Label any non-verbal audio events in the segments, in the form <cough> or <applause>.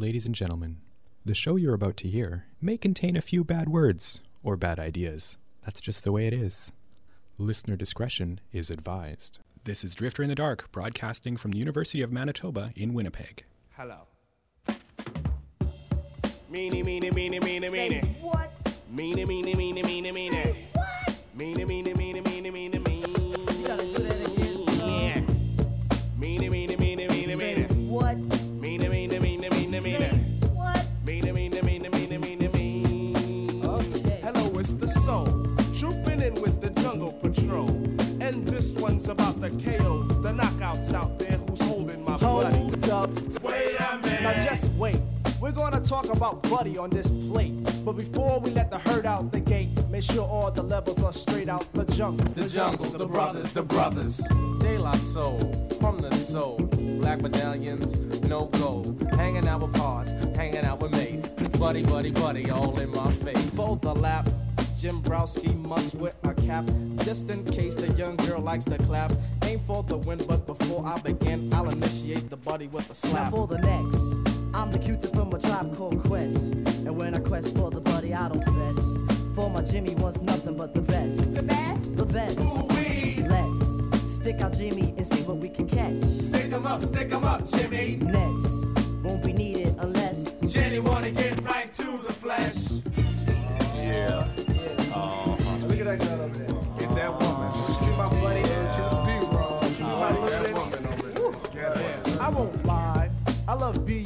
Ladies and gentlemen, the show you're about to hear may contain a few bad words or bad ideas. That's just the way it is. Listener discretion is advised. This is Drifter in the Dark, broadcasting from the University of Manitoba in Winnipeg. Hello. Meanie, meanie, meanie, meanie, meanie. Say what? Meanie, meanie, meanie, meanie, meanie. Say What? Meanie, meanie, meanie, meanie, meanie, meanie. You gotta do that again. Yeah. Meanie, meanie, meanie, meanie, Say what? Meanie, meanie, meanie, meanie. what? Meanie, meanie, meanie, meanie, meanie. Okay. Oh, Hello, it's the soul. Trooping in with the jungle patrol. And this one's about the KOs, the knockouts out there who's holding my bloody. Hold up. Wait a minute. Now just wait. We're gonna talk about Buddy on this plate. But before we let the herd out the gate, make sure all the levels are straight out the jungle. The jungle, the brothers, the brothers. De La Soul, from the soul. Black medallions, no gold. Hanging out with Pars, hanging out with Mace. Buddy, buddy, buddy, all in my face. Fold the lap. Jim Browski must wear a cap just in case the young girl likes to clap. Aim for the win, but before I begin, I'll initiate the buddy with a Now slap. for the next, I'm the cutie from a tribe called Quest. And when I quest for the buddy, I don't fess. For my Jimmy wants nothing but the best. The best? The best. Let's stick out Jimmy and see what we can catch. Stick 'em up, stick 'em up, Jimmy. Next, won't be needed unless. Jenny wanna get right to the flesh. Yeah. Uh-huh. Look at that girl over there. Get that woman. She my buddy. She my uh-huh. That buddy. woman over there. Get her. I won't lie. I love B-U-D-D-Y.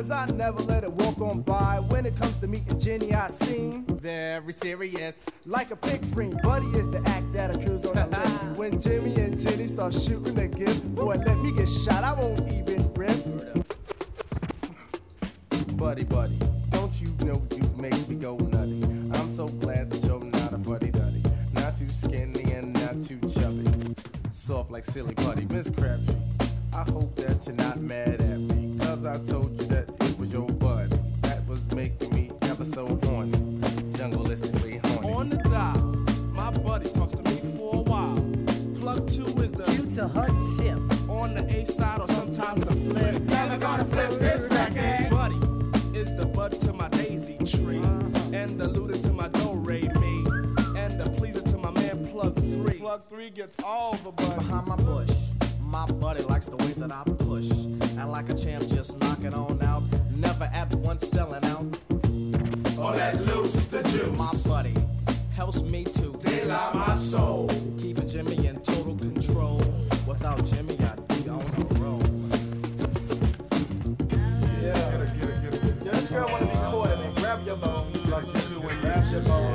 Cause I never let it walk on by. When it comes to meeting Jenny, I seem Very serious. like a pig friend. Buddy is the act that accrues on the <laughs> list. When Jimmy and Jenny start shooting the gift, boy, let me get shot. I won't even riff. Buddy, buddy, don't you know you make me go nutty? I'm so glad that you're not a buddy duddy. Not too skinny and not too chubby. Soft like silly buddy, Miss Crabtree. I hope that you're not mad at me. Cause I told you that was your buddy. That was making me ever so horny. Jungleistically horny. On the dial, my buddy talks to me for a while. Plug two is the Cue to her tip. on the A side or sometimes the flip. Never gonna flip this record. Buddy is the bud to my daisy tree, and the looter to my do re mi, and the pleaser to my man plug three. Plug three gets all the buddy. behind my bush. My buddy likes the way that I push. And like a champ, just knock it on out. Never at once selling out. All that loose, the juice. My buddy helps me to De La my soul. keeping Jimmy in total control. Without Jimmy, I'd be on a roll. Yeah. Yo, this girl wanna be coordinated. Grab your bone. Plug two and grab your bone.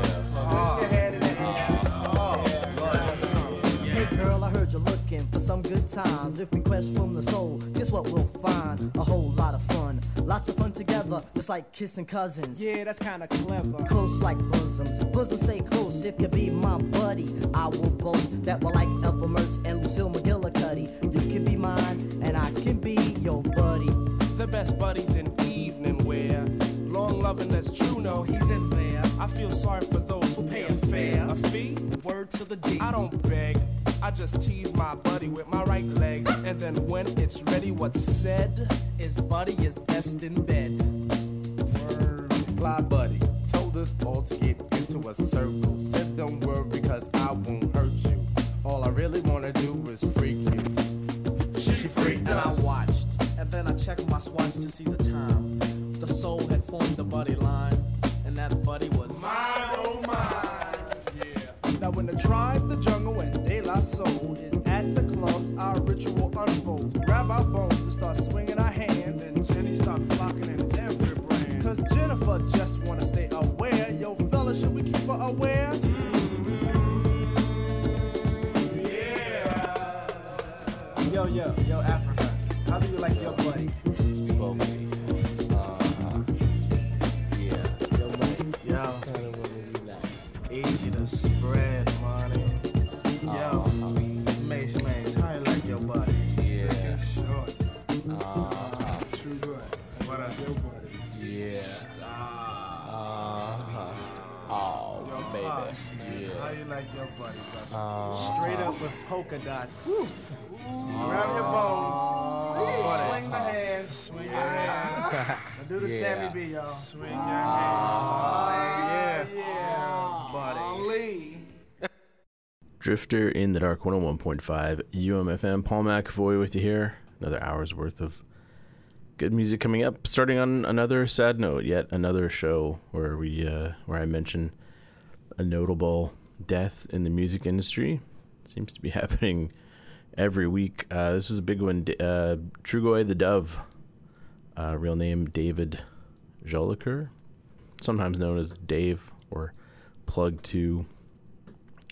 Some good times. If we quest from the soul, guess what we'll find? A whole lot of fun. Lots of fun together, just like kissing cousins. Yeah, that's kinda clever. Close like bosoms. Bosoms stay close if you be my buddy. I will boast that we're like Ethel Mertz and Lucille McGillicuddy. You can be mine, and I can be your buddy. The best buddies in evening wear. Long loving that's true, no, he's in there. I feel sorry for those who pay a fare. A fee? Word to the D. I don't beg. I just tease my buddy with my right leg. And then when it's ready, what's said? is buddy is best in bed. Word. Fly buddy told us all to get into a circle. Said don't worry because I won't hurt you. All I really wanna do is freak you. She freaked And I watched, and then I checked my swatch to see the time. The soul had formed the buddy line, and that buddy was mine. When the tribe, the jungle, and De La Soul is at the club, our ritual unfolds. Grab our bones and start swinging our hands. And Jenny start flocking in every brand. Cause Jennifer just wanna stay aware. Yo, fella, should we keep her aware? Mm-hmm. Yeah. Yo, yo, yo, Africa. How do you like your Oh, baby. How you like your buddy, brother? Uh, Straight up with polka dots. Grab your bones. Swing the hand. Swing your hand. Do the Sammy B, y'all. Swing your hand. Yeah. Yeah. Buddy. Ali. Drifter in the Dark 101.5 UMFM. Paul McAvoy with you here. Another hour's worth of good music coming up. Starting on another sad note, yet another show where we uh, where I mention a notable death in the music industry. seems to be <laughs> happening every week. Uh, this was a big one. Uh, Trugoy the Dove, uh, real name David Jolicoeur, sometimes known as Dave or Plug Two.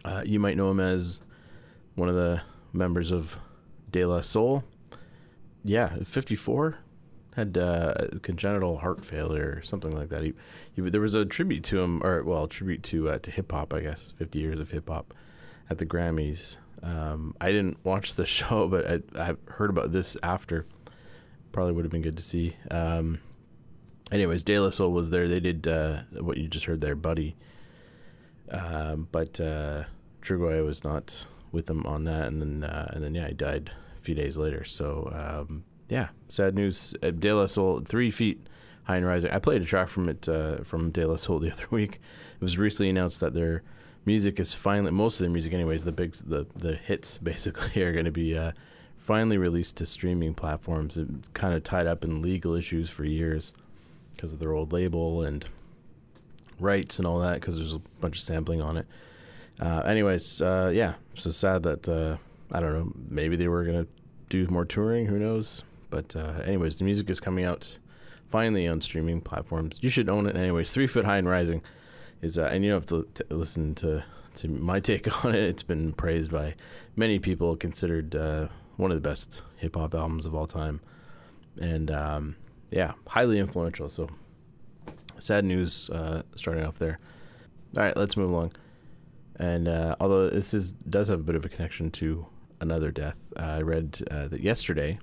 Uh, you might know him as one of the members of De La Soul. Yeah, 54 had uh, congenital heart failure or something like that. He, he, there was a tribute to him, or well, tribute to uh, to hip hop, I guess, 50 years of hip hop at the Grammys. Um, I didn't watch the <laughs> show, but I, I heard about this after. Probably would have been good to see. Um, anyways, De La Soul was there. They did uh, what you just heard there, Buddy. Um, but uh, Trugoy was not with them on that, and then uh, and then yeah, he died a few days later. So um, yeah, sad news. Uh, De La Soul, three feet high and rising. I played a track from it uh, from De La Soul <laughs> the other week. It was recently announced that their music is finally most of their music, anyways. The big the the hits <laughs> basically are going to be uh, finally released to streaming platforms. It's kind of tied up in legal issues for years because of their old label and rights and all that because there's a bunch of sampling on it. Uh, anyways, uh, yeah, so sad that uh, I don't know. Maybe they were gonna do more touring. Who knows? But uh, anyways, the music is coming out finally on streaming platforms. You should own it. Anyways, Three Foot High and Rising is, uh, and you don't have to t- listen to to my <laughs> take on it. It's been praised by many people, considered uh, one of the best hip hop albums of all time, and um, yeah, highly influential. So sad news uh, starting off there. All right, let's move along. And uh, although this is does have a bit of a connection to another death, uh, I read uh, that yesterday,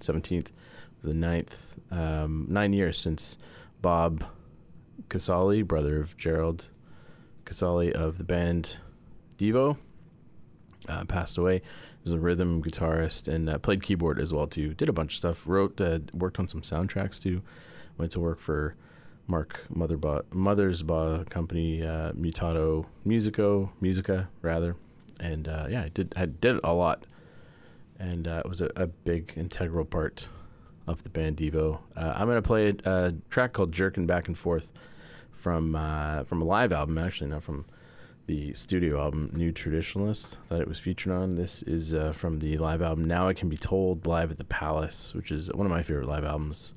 seventeenth, the 9th, um, nine years since Bob Casale, brother of Gerald Casale of the band Devo, uh, passed away. He was a rhythm guitarist and uh, played keyboard as well too. Did a bunch of stuff. Wrote, uh, worked on some soundtracks too. Went to work for Mark Motherba Mothersbaugh company, uh, Mutato Musico Musica rather, and uh, yeah, I did I did a lot, and uh, it was a, a big integral part of the band Devo. Uh, I'm gonna play a, a track called "Jerking Back and Forth" from uh, from a live album, actually, not from the studio album New Traditionalist that it was featured on. This is uh, from the live album Now It Can Be Told live at the Palace, which is one of my favorite live albums.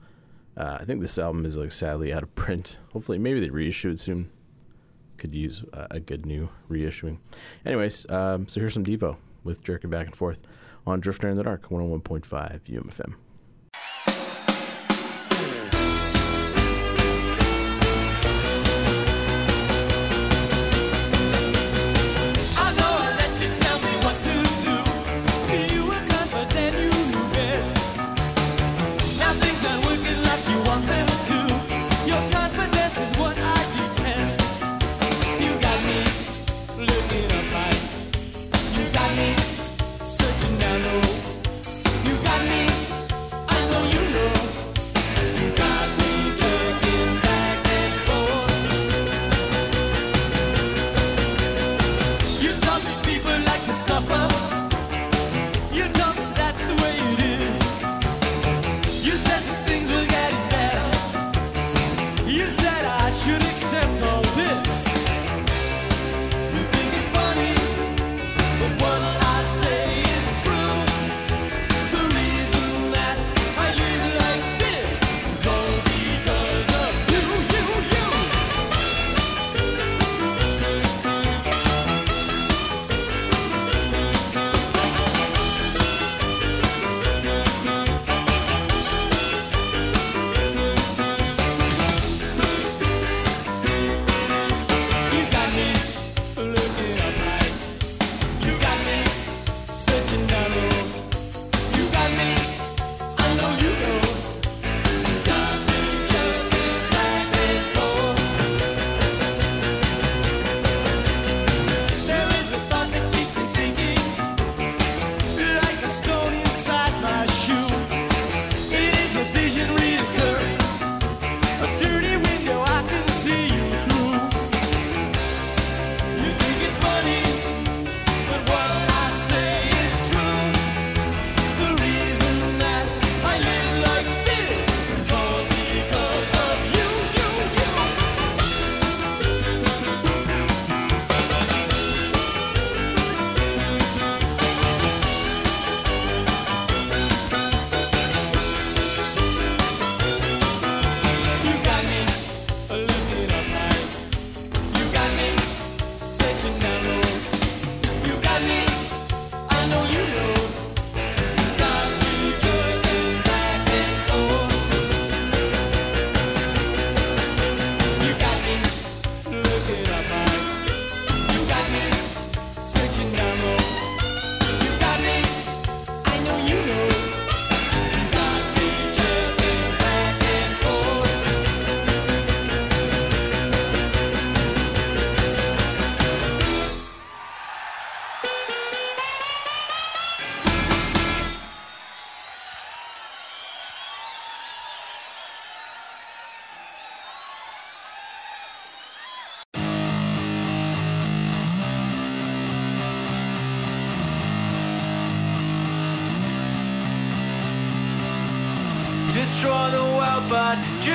Uh, I think this album is like sadly out of print. Hopefully, maybe they reissue it soon. Could use a good new reissuing. Anyways, um, so here's some Devo with jerking back and forth on Drifter in the Dark, 101.5 UMFM.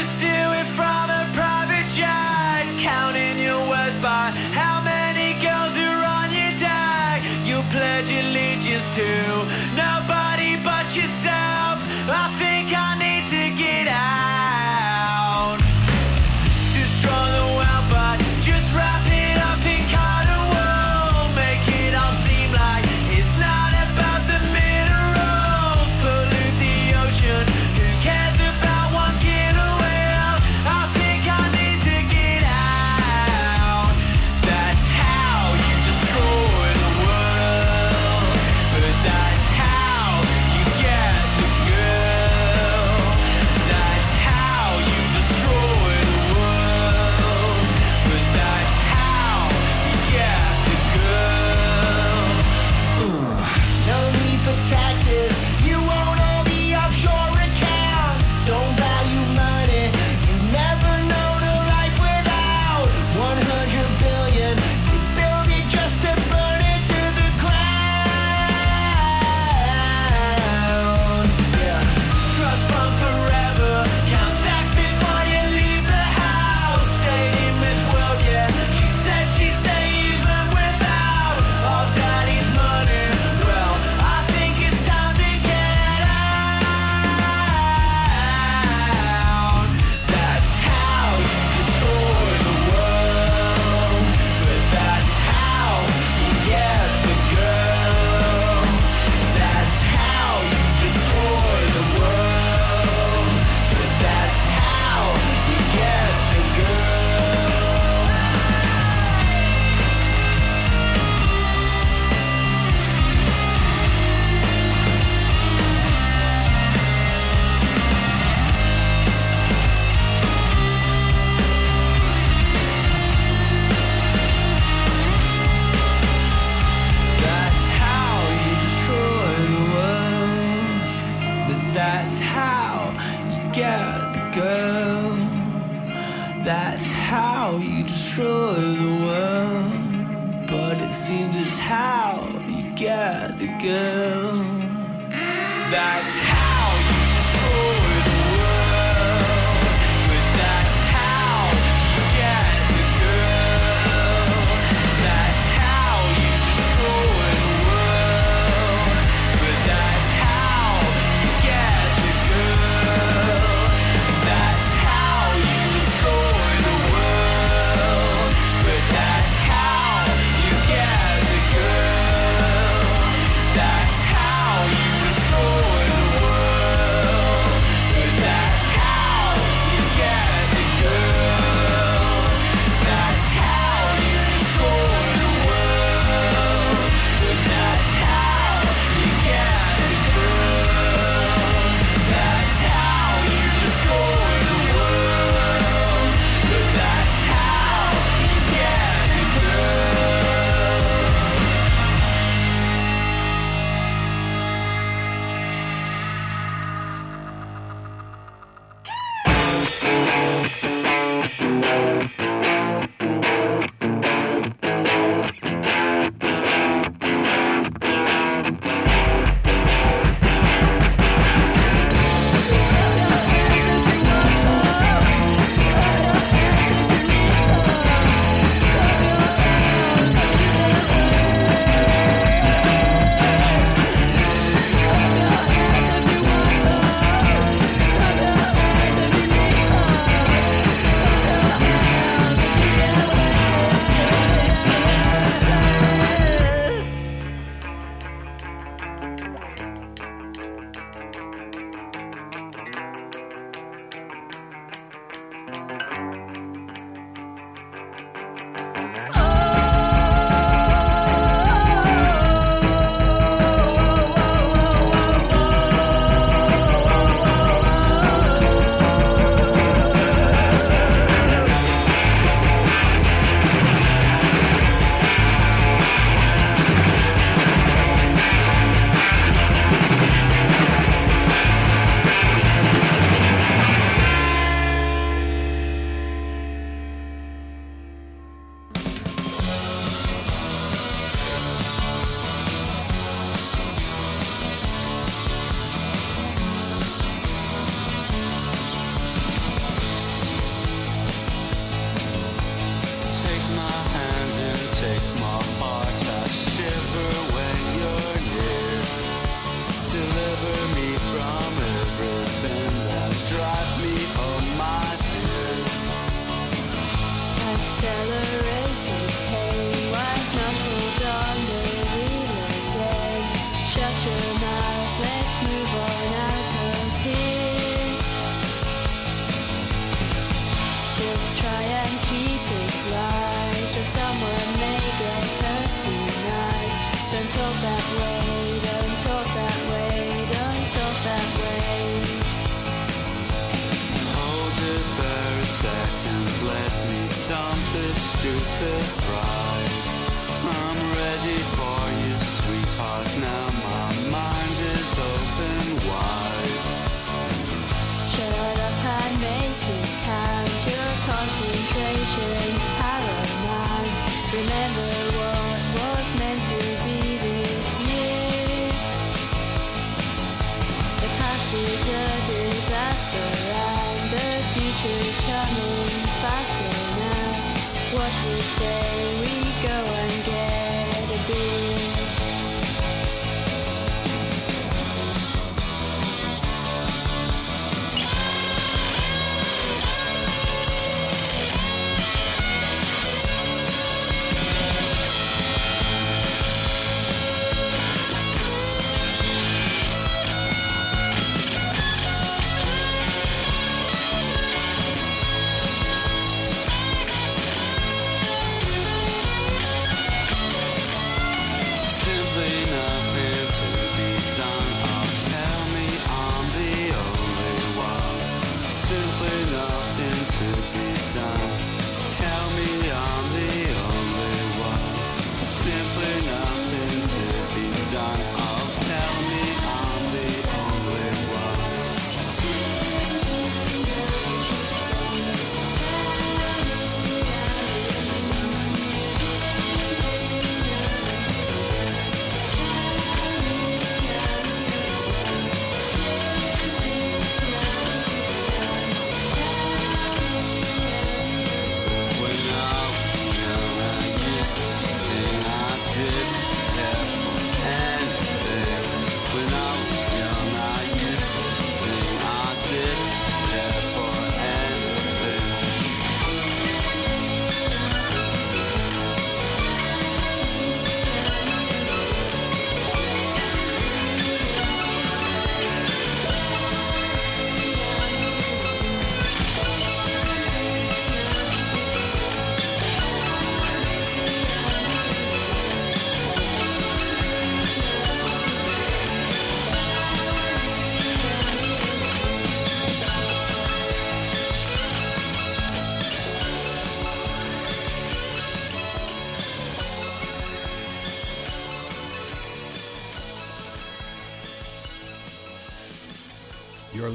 Just do it from a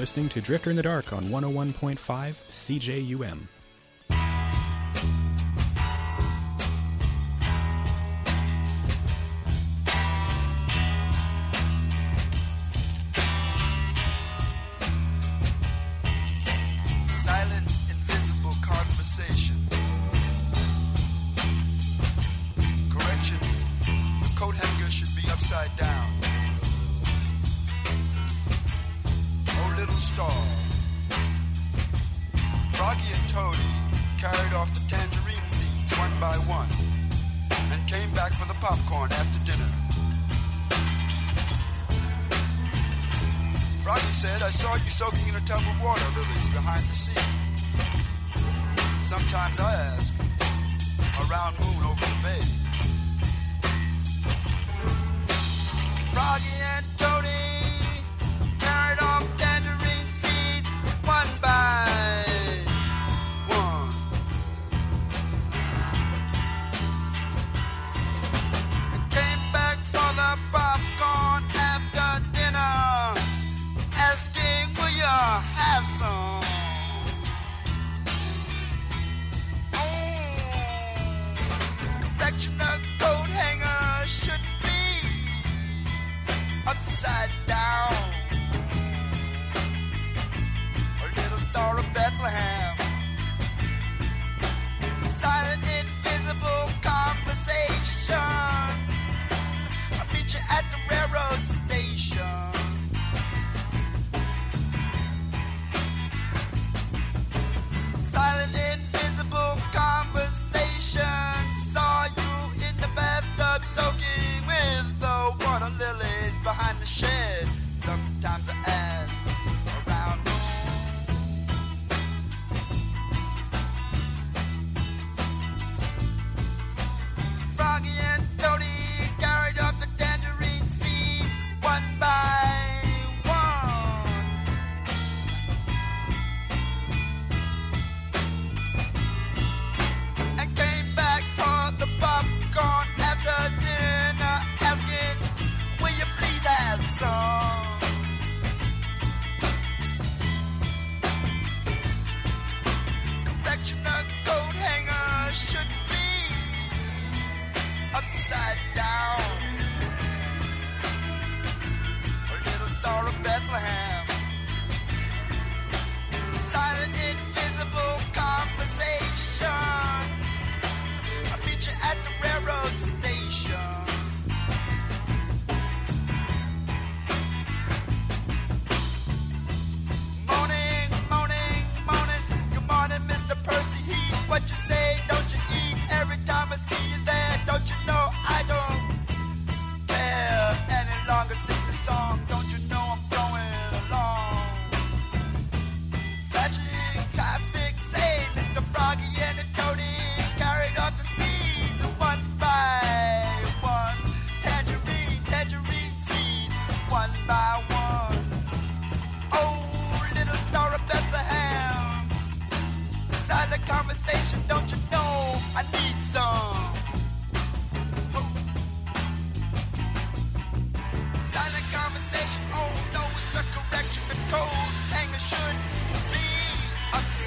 listening to Drifter in the Dark on 101.5 CJUM.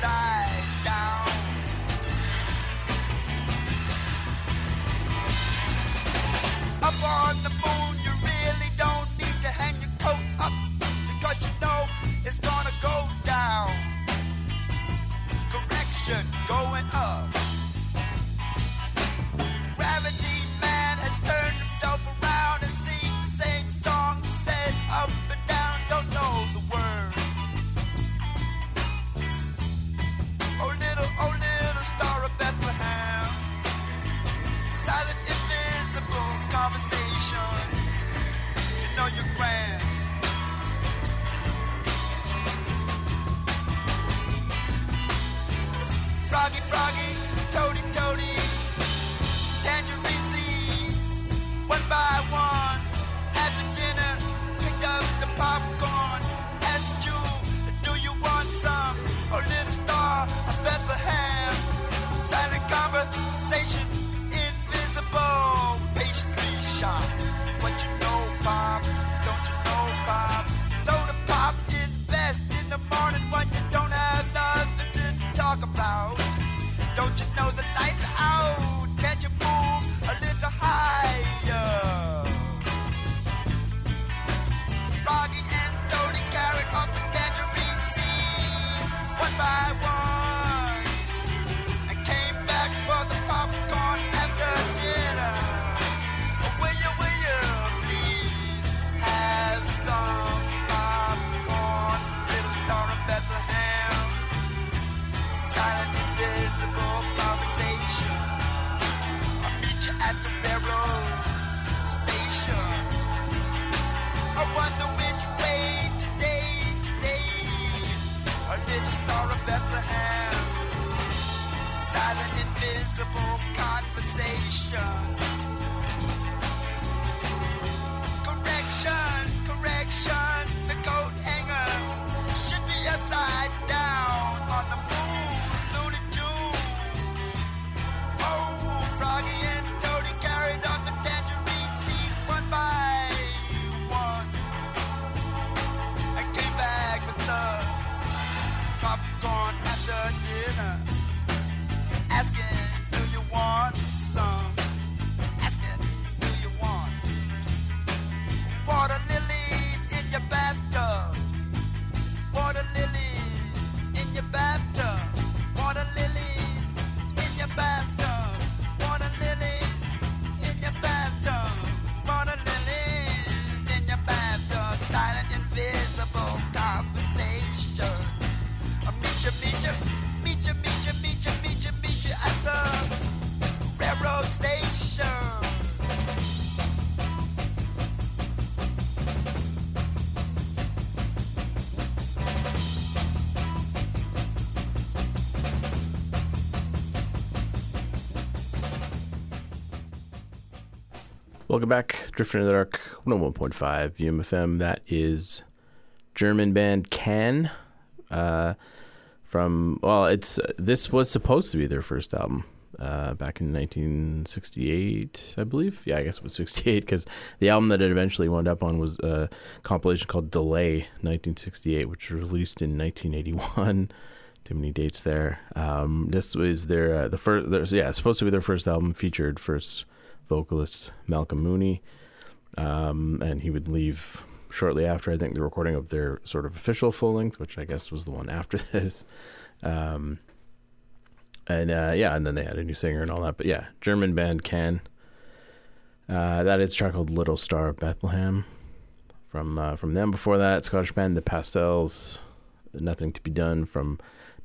Upside Welcome back, Drifting in the Dark, 101.5 UMFM. That is German band Can. Uh, from well, it's this was supposed to be their first album uh, back in 1968, I believe. Yeah, I guess it was 68 because the album that it eventually wound up on was a compilation called Delay 1968, which was released in 1981. <laughs> Too many dates there. Um, this was their uh, the first. Yeah, supposed to be their first album. Featured first vocalist Malcolm Mooney, um, and he would leave shortly after. I think the recording of their sort of official full length, which I guess was the one after <laughs> this. Um, and uh, yeah, and then they had a new singer and all that. But yeah, German band Can. Uh, that is track called "Little Star of Bethlehem." From uh, from them before that, Scottish band The Pastels, "Nothing to Be Done" from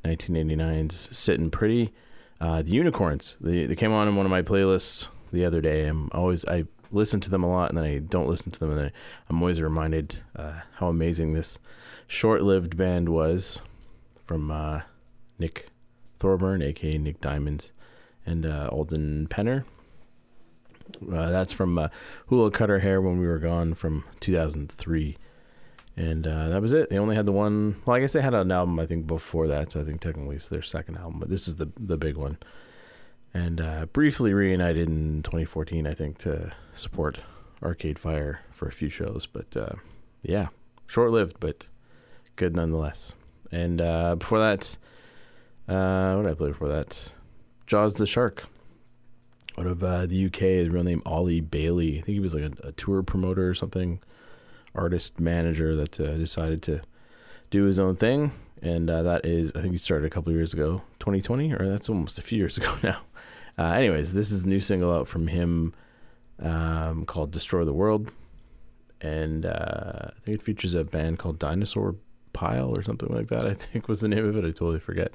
1989's "Sitting Pretty." Uh, the Unicorns. They they came on in one of my playlists the other day. I'm always I listen to them a lot, and then I don't listen to them, and then I'm always reminded uh, how amazing this short-lived band was from uh, Nick Thorburn, aka Nick Diamonds, and uh, Alden Penner. Uh, that's from uh, Who'll Cut Our Hair when we were gone from 2003. And uh, that was it. They only had the one. Well, I guess they had an album I think before that, so I think technically it's their second album. But this is the the big one. And uh, briefly reunited in 2014, I think, to support Arcade Fire for a few shows. But uh, yeah, short lived, but good nonetheless. And uh, before that, Uh, what did I play before that? Jaws the Shark. Out of uh, the UK, his real name Ollie Bailey. I think he was like a, a tour promoter or something, artist manager that uh, decided to do his own thing. And that is, I think he started a couple years ago, 2020, or that's almost a few years <laughs> ago now. Uh, anyways, this is a new single out from him um, called Destroy the World. And uh, I think it features a band called Dinosaur Pile or something like that, I think was the name of it. I totally forget.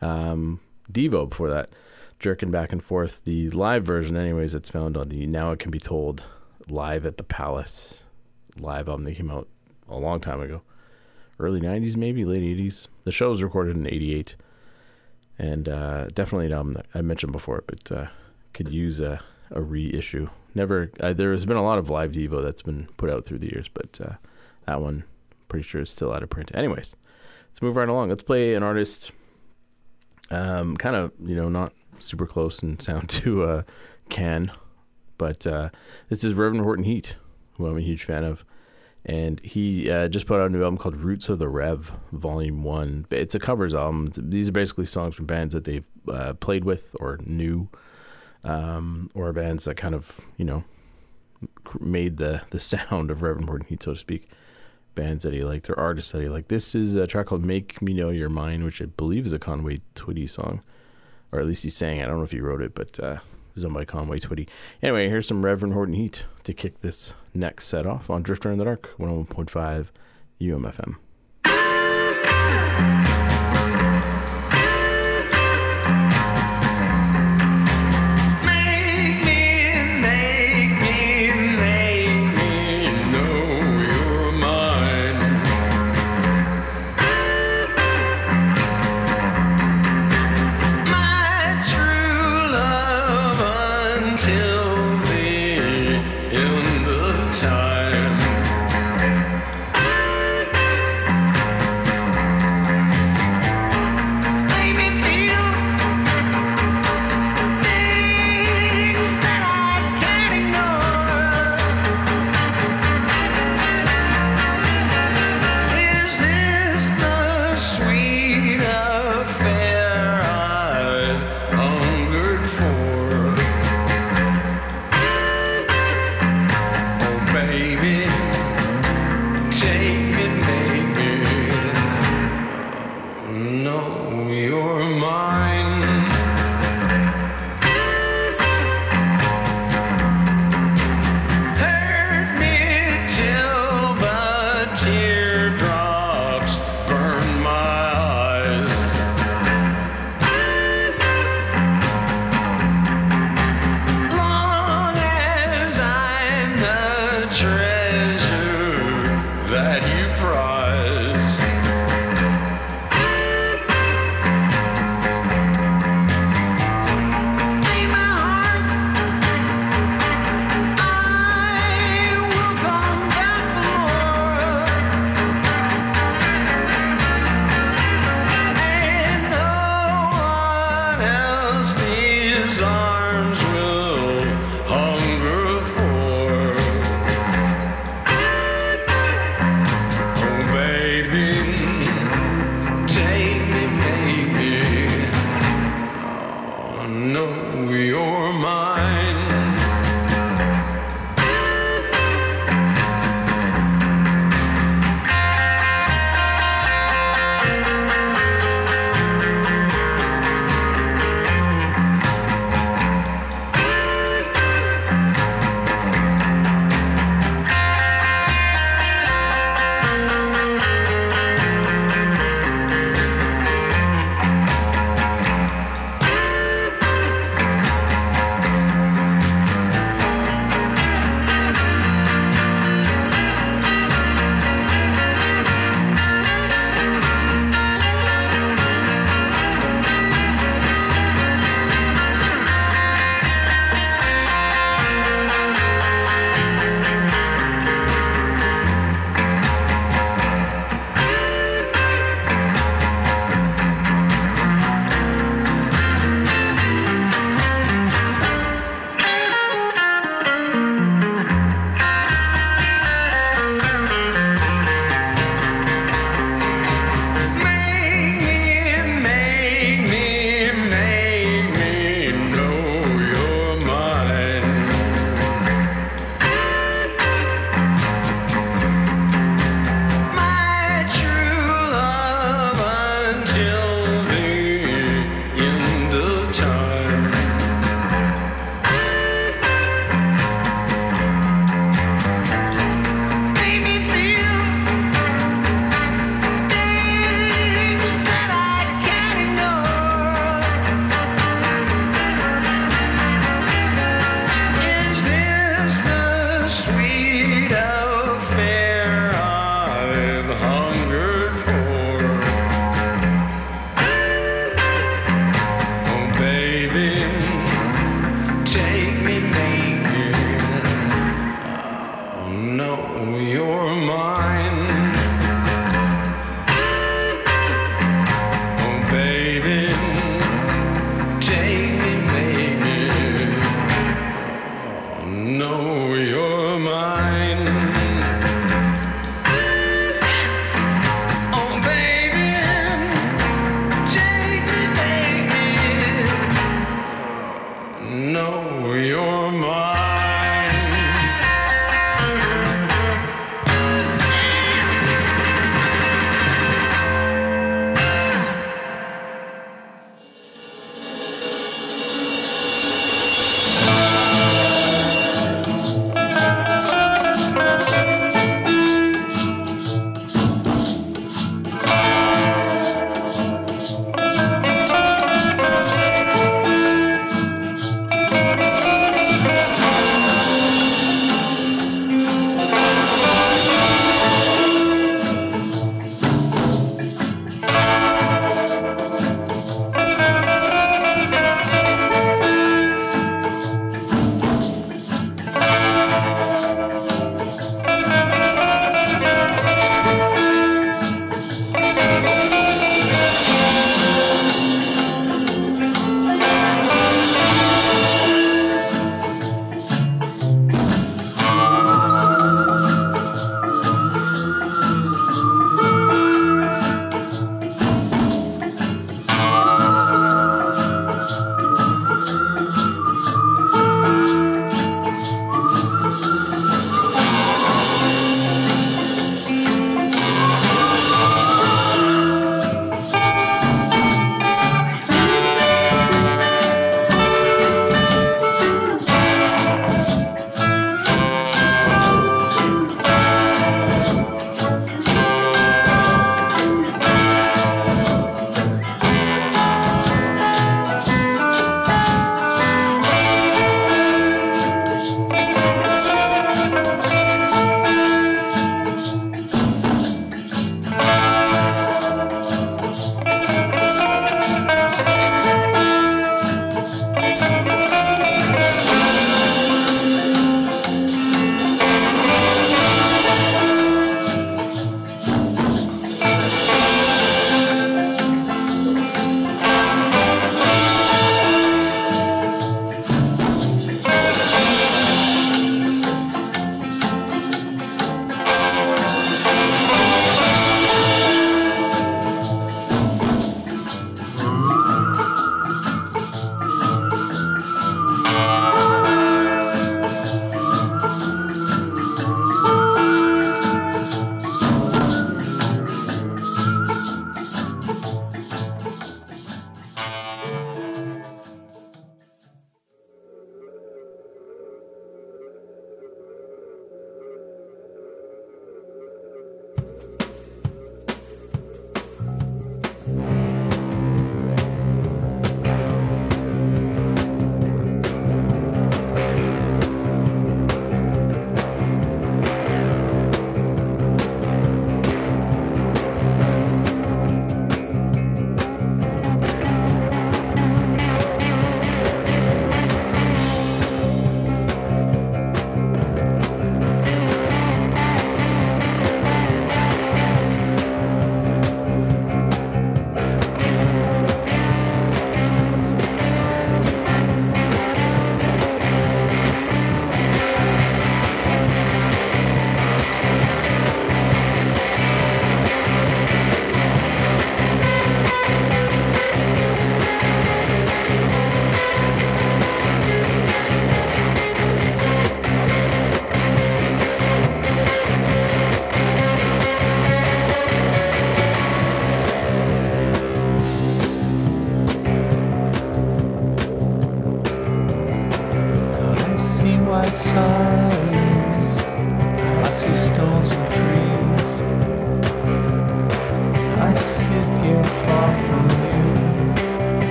Um, Devo before that, jerking back and forth. The live version, anyways, it's found on the Now It Can Be Told Live at the Palace live album that came out a long time ago. Early 90s, maybe, late 80s. The show was recorded in 88. And uh, definitely an album that I mentioned before, but uh, could use a, a reissue. Never, uh, there has been a lot of live Devo that's been put out through the years, but uh, that one, pretty sure is still out of print. Anyways, let's move right along. Let's play an artist, um, kind of, you know, not super close in sound <laughs> to uh, Can, but uh, this is Reverend Horton Heat, who I'm a huge fan of. And he uh, just put out a new album called Roots of the Rev, Volume 1. It's a covers album. It's- these are basically songs from bands that they've uh, played with or knew, um, or bands that kind of, you know, made the, the <laughs> sound of Reverend Horton Heat, so to speak. Bands that he liked or artists that he liked. This is a track called Make Me Know Your Mind, which I believe is a Conway Twitty song or at least he sang it. I don't know if he wrote it, but uh, done by Conway Twitty. Anyway, here's some Reverend Horton Heat to kick this next set off on Drifter in the Dark, 101.5 UMFM.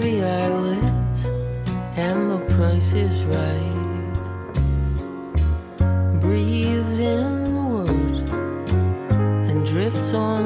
cherry islet and the price is right. Breathes in wood and drifts on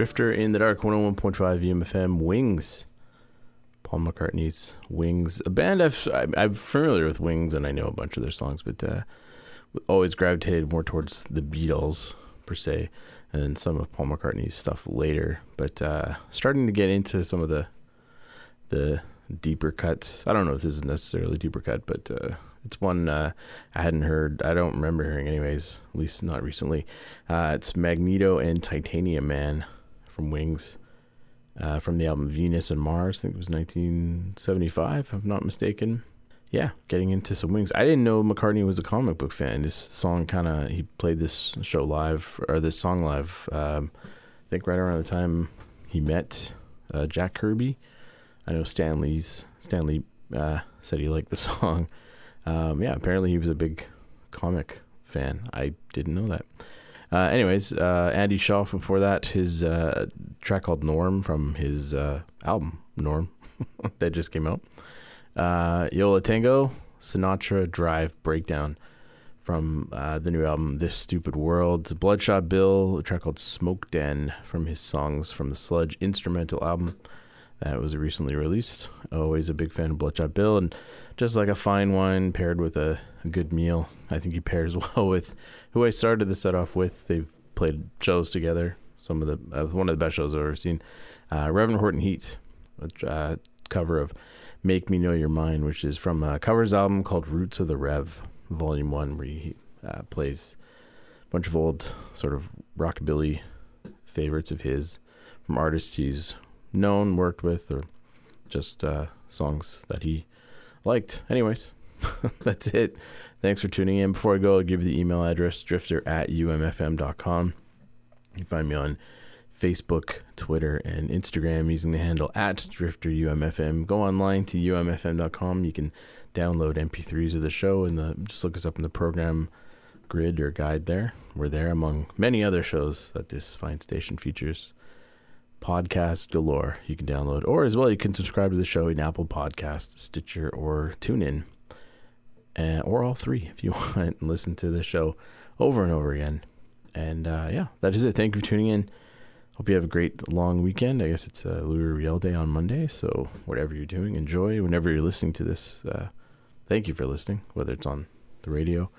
Drifter in the Dark, 101.5 UMFM, Wings. Paul McCartney's Wings, a band I've I'm, familiar with Wings and I know a bunch of their songs, but uh, always gravitated more towards the Beatles per se, and then some of Paul McCartney's stuff later. But uh, starting to get into some of the the deeper cuts. I don't know if this is necessarily deeper cut, but uh, it's one uh, I hadn't heard. I don't remember hearing, anyways. At least not recently. Uh, it's Magneto and Titanium Man from Wings uh, from the album Venus and Mars. I think it was 1975, if I'm not mistaken. Yeah, getting into some Wings. I didn't know McCartney was a comic book fan. This song kind of, he played this show live, or this song live, um, I think right around the time he met uh, Jack Kirby. I know Stan Lee's, Stanley uh, said he liked the <laughs> song. Um, yeah, apparently he was a big comic fan. I didn't know that. Uh, anyways, uh, Andy Shauf before that, his uh, track called Norm from his uh, album Norm <laughs> that just came out. Uh, Yo La Tengo, Sinatra Drive Breakdown from uh, the new album This Stupid World. Bloodshot Bill, a track called Smoke Den from his songs from the Sludge instrumental album that was recently released. Always a big fan of Bloodshot Bill, and just like a fine wine paired with a, a good meal, I think he pairs <laughs> well with who I started the set off with. They've played shows together. Some of the uh, one of the best shows I've ever seen. Uh, Reverend Horton Heat, a uh, cover of "Make Me Know Your Mind," which is from a covers album called Roots of the Rev, Volume One, where he uh, plays a bunch of old sort of rockabilly favorites of his from artists he's known, worked with, or just uh, songs that he liked. Anyways, <laughs> that's it. Thanks for tuning in. Before I go, I'll give you the email address drifter at umfm.com. You can find me on Facebook, Twitter, and Instagram using the handle at drifterumfm. Go online to umfm.com. You can download MP3s of the show and the, just look us up in the program grid or guide there. We're there among many other shows that this fine station features podcast galore you can download or as well you can subscribe to the show in apple podcast stitcher or tunein uh, or all three if you <laughs> want and listen to the show over and over again. And uh, yeah that is it. Thank you for tuning in. Hope you have a great long weekend. I guess it's a Louis Riel day on monday so whatever you're doing enjoy whenever you're listening to this. Uh, thank you for listening whether it's on the radio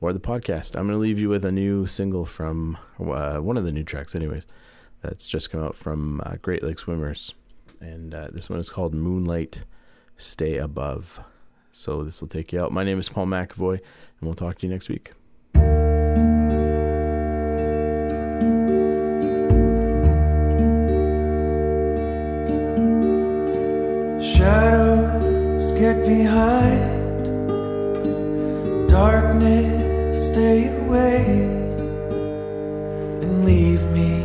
or the podcast. I'm going to leave you with a new single from uh, one of the new tracks anyways that's just come out from uh, Great Lake Swimmers. And uh, this one is called Moonlight Stay Above. So this will take you out. My name is Paul McAvoy, and we'll talk to you next week. Shadows get behind, darkness stay away, and leave me,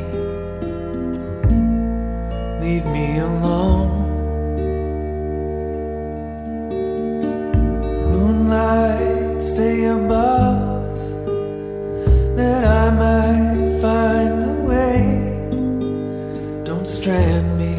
leave me alone. Moonlight stay above, that I might find the way. Don't strand me